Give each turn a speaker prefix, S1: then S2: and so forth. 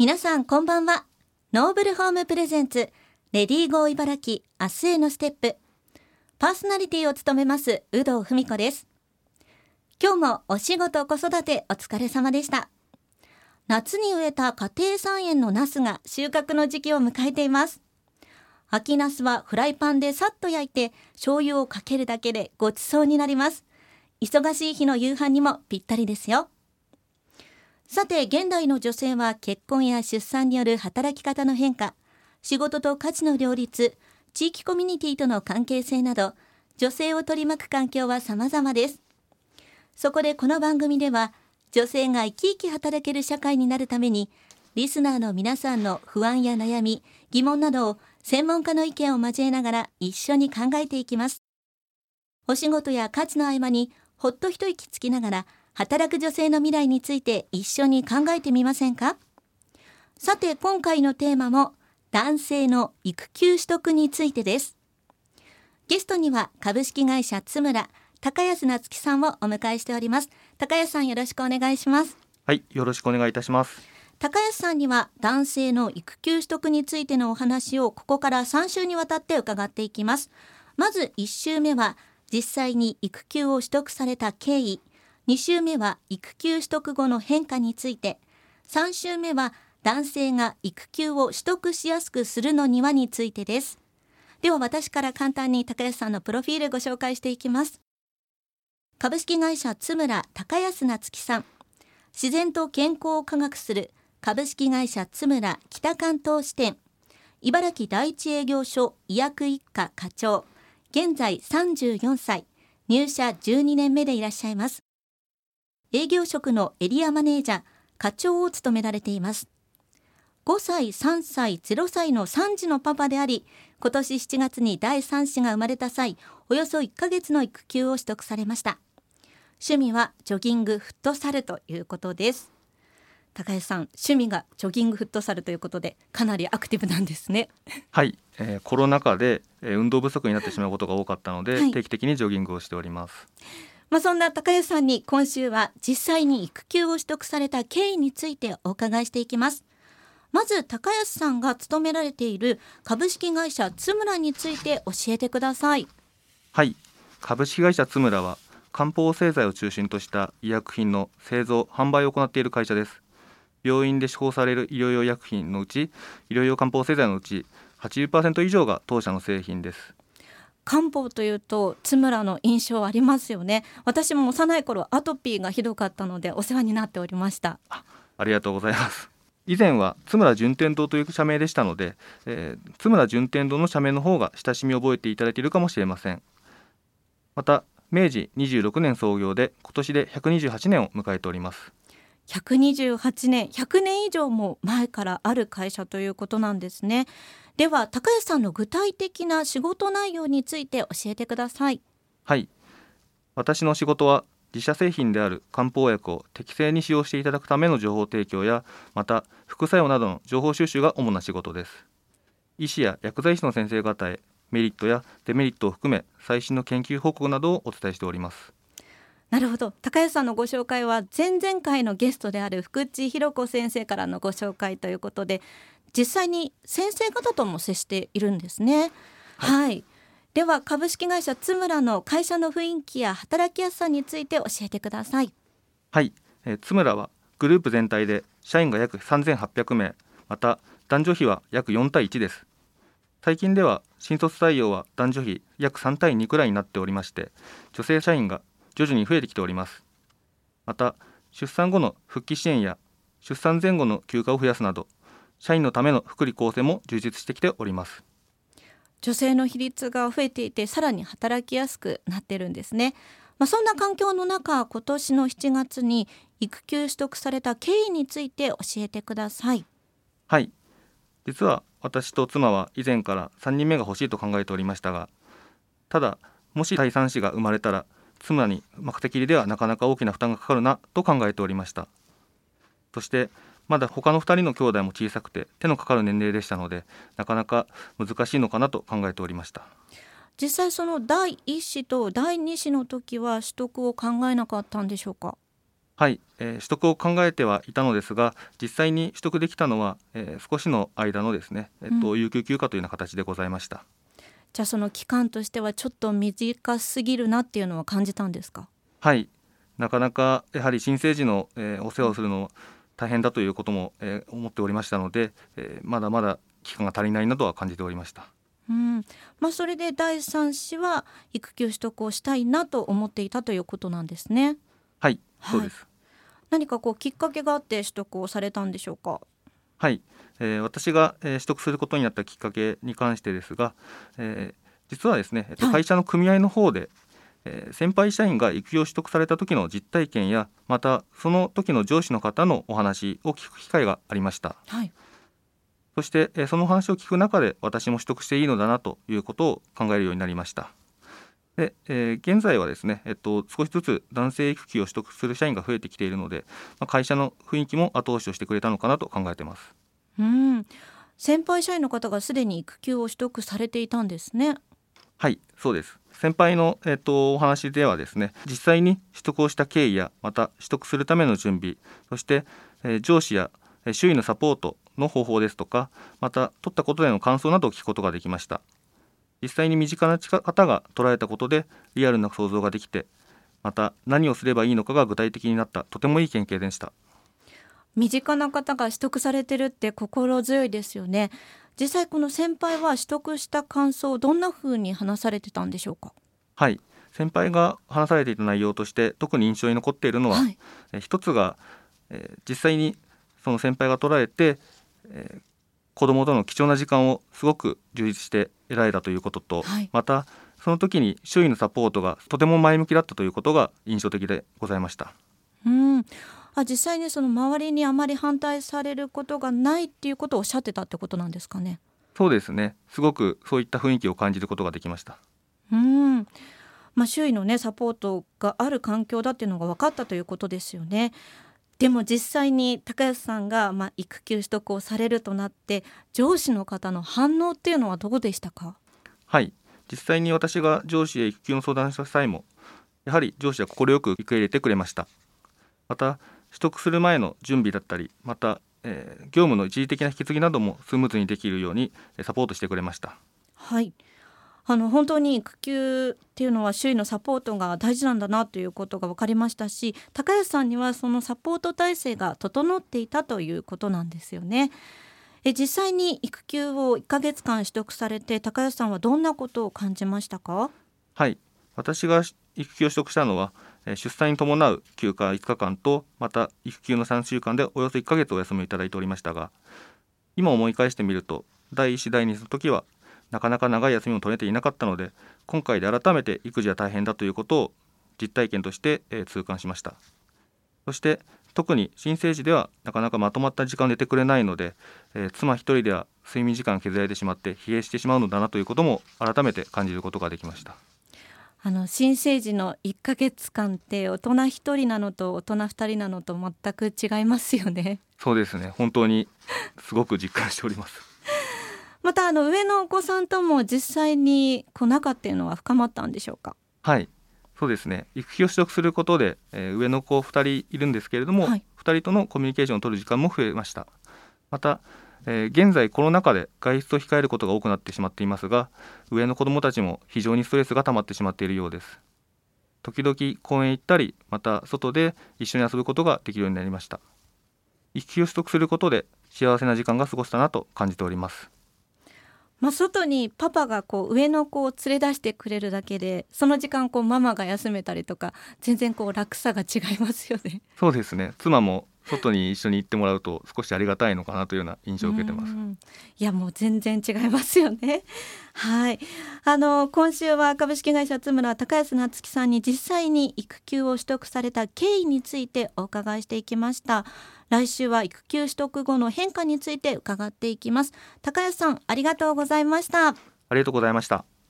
S1: 皆さんこんばんは。ノーブルホームプレゼンツレディーゴー茨城明日へのステップ。パーソナリティを務めます有働文子です。今日もお仕事子育てお疲れ様でした。夏に植えた家庭菜園のナスが収穫の時期を迎えています。秋ナスはフライパンでさっと焼いて醤油をかけるだけでごちそうになります。忙しい日の夕飯にもぴったりですよ。さて現代の女性は結婚や出産による働き方の変化仕事と価値の両立地域コミュニティとの関係性など女性を取り巻く環境は様々です。そこでこの番組では女性が生き生き働ける社会になるためにリスナーの皆さんの不安や悩み疑問などを専門家の意見を交えながら一緒に考えていきます。お仕事や価値の合間にほっと一息つきながら働く女性の未来について一緒に考えてみませんか？さて今回のテーマも男性の育休取得についてです。ゲストには株式会社津村高安夏樹さんをお迎えしております。高安さんよろしくお願いします。
S2: はいよろしくお願いいたします。
S1: 高安さんには男性の育休取得についてのお話をここから3週にわたって伺っていきます。まず1週目は実際に育休を取得された経緯2週目は育休取得後の変化について3週目は男性が育休を取得しやすくするのにはについてです。では私から簡単に高安さんのプロフィールご紹介していきます。株式会社津村高安夏樹さん。自然と健康を科学する株式会社津村北関東支店。茨城第一営業所医薬一課課長。現在34歳。入社12年目でいらっしゃいます。営業職のエリアマネージャー、課長を務められています。5歳、3歳、0歳の3児のパパであり、今年7月に第3子が生まれた際、およそ1ヶ月の育休を取得されました。趣味はジョギング、フットサルということです。高橋さん、趣味がジョギング、フットサルということで、かなりアクティブなんですね。
S2: はい、えー、コロナ禍で、えー、運動不足になってしまうことが多かったので、はい、定期的にジョギングをしております。
S1: まあ、そんな高安さんに今週は実際に育休を取得された経緯についてお伺いしていきます。まず高安さんが勤められている株式会社津村について教えてください。
S2: はい。株式会社津村は漢方製剤を中心とした医薬品の製造販売を行っている会社です。病院で処方される医療用薬品のうち医療用漢方製剤のうち80%以上が当社の製品です。
S1: 漢方というと津村の印象ありますよね。私も幼い頃アトピーがひどかったのでお世話になっておりました。
S2: あありがとうございます。以前は津村順天堂という社名でしたので、えー、津村順天堂の社名の方が親しみを覚えていただけるかもしれません。また明治26年創業で今年で128年を迎えております。
S1: 128年100年以上も前からある会社ということなんですね。では高橋さんの具体的な仕事内容について教えてください。
S2: はい。私の仕事は自社製品である漢方薬を適正に使用していただくための情報提供やまた副作用などの情報収集が主な仕事です。医師や薬剤師の先生方へメリットやデメリットを含め最新の研究報告などをお伝えしております。
S1: なるほど高安さんのご紹介は前々回のゲストである福地弘子先生からのご紹介ということで実際に先生方とも接しているんですね。はい、はい、では株式会社津村の会社の雰囲気や働きやすさについて教えてください。
S2: はい、えー、津村はグループ全体で社員が約3800名、また男女比は約4対1です。最近では新卒採用は男女比約3対2くらいになっておりまして、女性社員が徐々に増えてきております。また出産後の復帰支援や出産前後の休暇を増やすなど社員のための福利厚生も充実してきております。
S1: 女性の比率が増えていてさらに働きやすくなってるんですね。まあ、そんな環境の中今年の7月に育休取得された経緯について教えてください。
S2: はい。実は私と妻は以前から3人目が欲しいと考えておりましたがただもし第3子が生まれたら妻に任せきりではなかなか大きな負担がかかるなと考えておりました。そしてまだ他の2人の兄弟も小さくて手のかかる年齢でしたのでなかなか難しいのかなと考えておりました。
S1: 実際その第1子と第2子の時は取得を考えなかったんでしょうか？
S2: はい、えー、取得を考えてはいたのですが実際に取得できたのは、えー、少しの間のですね、えっと、うん、有給休暇というような形でございました
S1: じゃあその期間としてはちょっと短すぎるなっていうのは感じたんですか？
S2: はいなかなかやはり新生児の、えー、お世話をするの大変だということも、えー、思っておりましたので、えー、まだまだ期間が足りないなとは感じておりました。
S1: うんまあ、それで第三子は育休取得をしたいなと思っていたということなんですね。
S2: はい、はい、そうです。
S1: 何かこうきっかけがあって取得をされたんでしょうか？
S2: はい、えー、私が、えー、取得することになったきっかけに関してですが、えー、実はですね、えっと、会社の組合の方で、えー、先輩社員が育休を取得された時の実体験やまたその時の上司の方のお話を聞く機会がありました、はい、そして、えー、その話を聞く中で私も取得していいのだなということを考えるようになりましたで、えー、現在はですね、えっと、少しずつ男性育休を取得する社員が増えてきているので、まあ、会社の雰囲気も後押しをしてくれたのかなと考えています。
S1: うん。先輩社員の方がすでに育休を取得されていたんですね。
S2: はいそうです。先輩の、えーと、お話ではですね実際に取得をした経緯やまた取得するための準備そして、えー、上司や周囲のサポートの方法ですとかまた取ったことでの感想などを聞くことができました実際に身近な方が捉えたことでリアルな想像ができてまた何をすればいいのかが具体的になったとてもいい経験でした。
S1: 身近な方が取得されてるって心強いですよね。実際この先輩は取得した感想をどんな風に話されてたんでしょうか？
S2: はい。先輩が話されていた内容として特に印象に残っているのは、はい、え一つが、えー、実際にその先輩が捉えて、えー、子供との貴重な時間をすごく充実して得られたということと、はい、またその時に周囲のサポートがとても前向きだったということが印象的でございました。
S1: うんあ実際にその周りにあまり反対されることがないっていうことをおっしゃってたってことなんですかね。
S2: そうですね。すごくそういった雰囲気を感じることができました。
S1: うん。まあ、周囲のねサポートがある環境だっていうのが分かったということですよね。でも実際に高安さんがまあ育休取得をされるとなって上司の方の反応っていうのはどうでしたか？
S2: はい。実際に私が上司へ育休の相談した際もやはり上司は快く受け入れてくれました。また取得する前の準備だったりまた、えー、業務の一時的な引き継ぎなどもスムーズにできるようにサポートしてくれました。
S1: はいあの本当に育休っていうのは周囲のサポートが大事なんだなということが分かりましたし高安さんにはそのサポート体制が整っていたということなんですよね。え実際に育休を1ヶ月間取得されて高安さんはどんなことを感じましたか？
S2: はい私が育休を取得したのは出産に伴う休暇5日間とまた育休の3週間でおよそ1ヶ月お休みをいただいておりましたが今思い返してみると第1第2の時はなかなか長い休みも取れていなかったので今回で改めて育児は大変だということを実体験として、えー、痛感しました。そして特に新生児ではなかなかまとまった時間寝てくれないので、えー、妻一人では睡眠時間削られてしまって疲弊してしまうのだなということも改めて感じることができました。
S1: あの新生児の1ヶ月間って大人1人なのと大人2人なのと全く違いますよね。
S2: そうですね。本当にすごく実感しております
S1: またあの上のお子さんとも実際にこう仲っていうのは深まったんでしょうか？
S2: はい。そうですね。育休を取得することで、えー、上の子2人いるんですけれども、はい、2人とのコミュニケーションを取る時間も増えました。また、えー、現在コロナ禍で外出を控えることが多くなってしまっていますが上の子どもたちも非常にストレスが溜まってしまっているようです。時々公園行ったりまた外で一緒に遊ぶことができるようになりました。育休を取得することで幸せな時間が過ごせたなと感じております
S1: まあ、外にパパがこう上の子を連れ出してくれるだけでその時間こうママが休めたりとか全然こう楽さが違いますよね。
S2: そうですね妻も外に一緒に行ってもらうと少しありがたいのかなというような印象を受けてます。
S1: いやもう全然違いますよね。はい。あの今週は株式会社津村高安夏樹さんに実際に育休を取得された経緯についてお伺いしていきました。来週は育休取得後の変化について伺っていきます高安さんありがとうございましたあ
S2: りがとうございました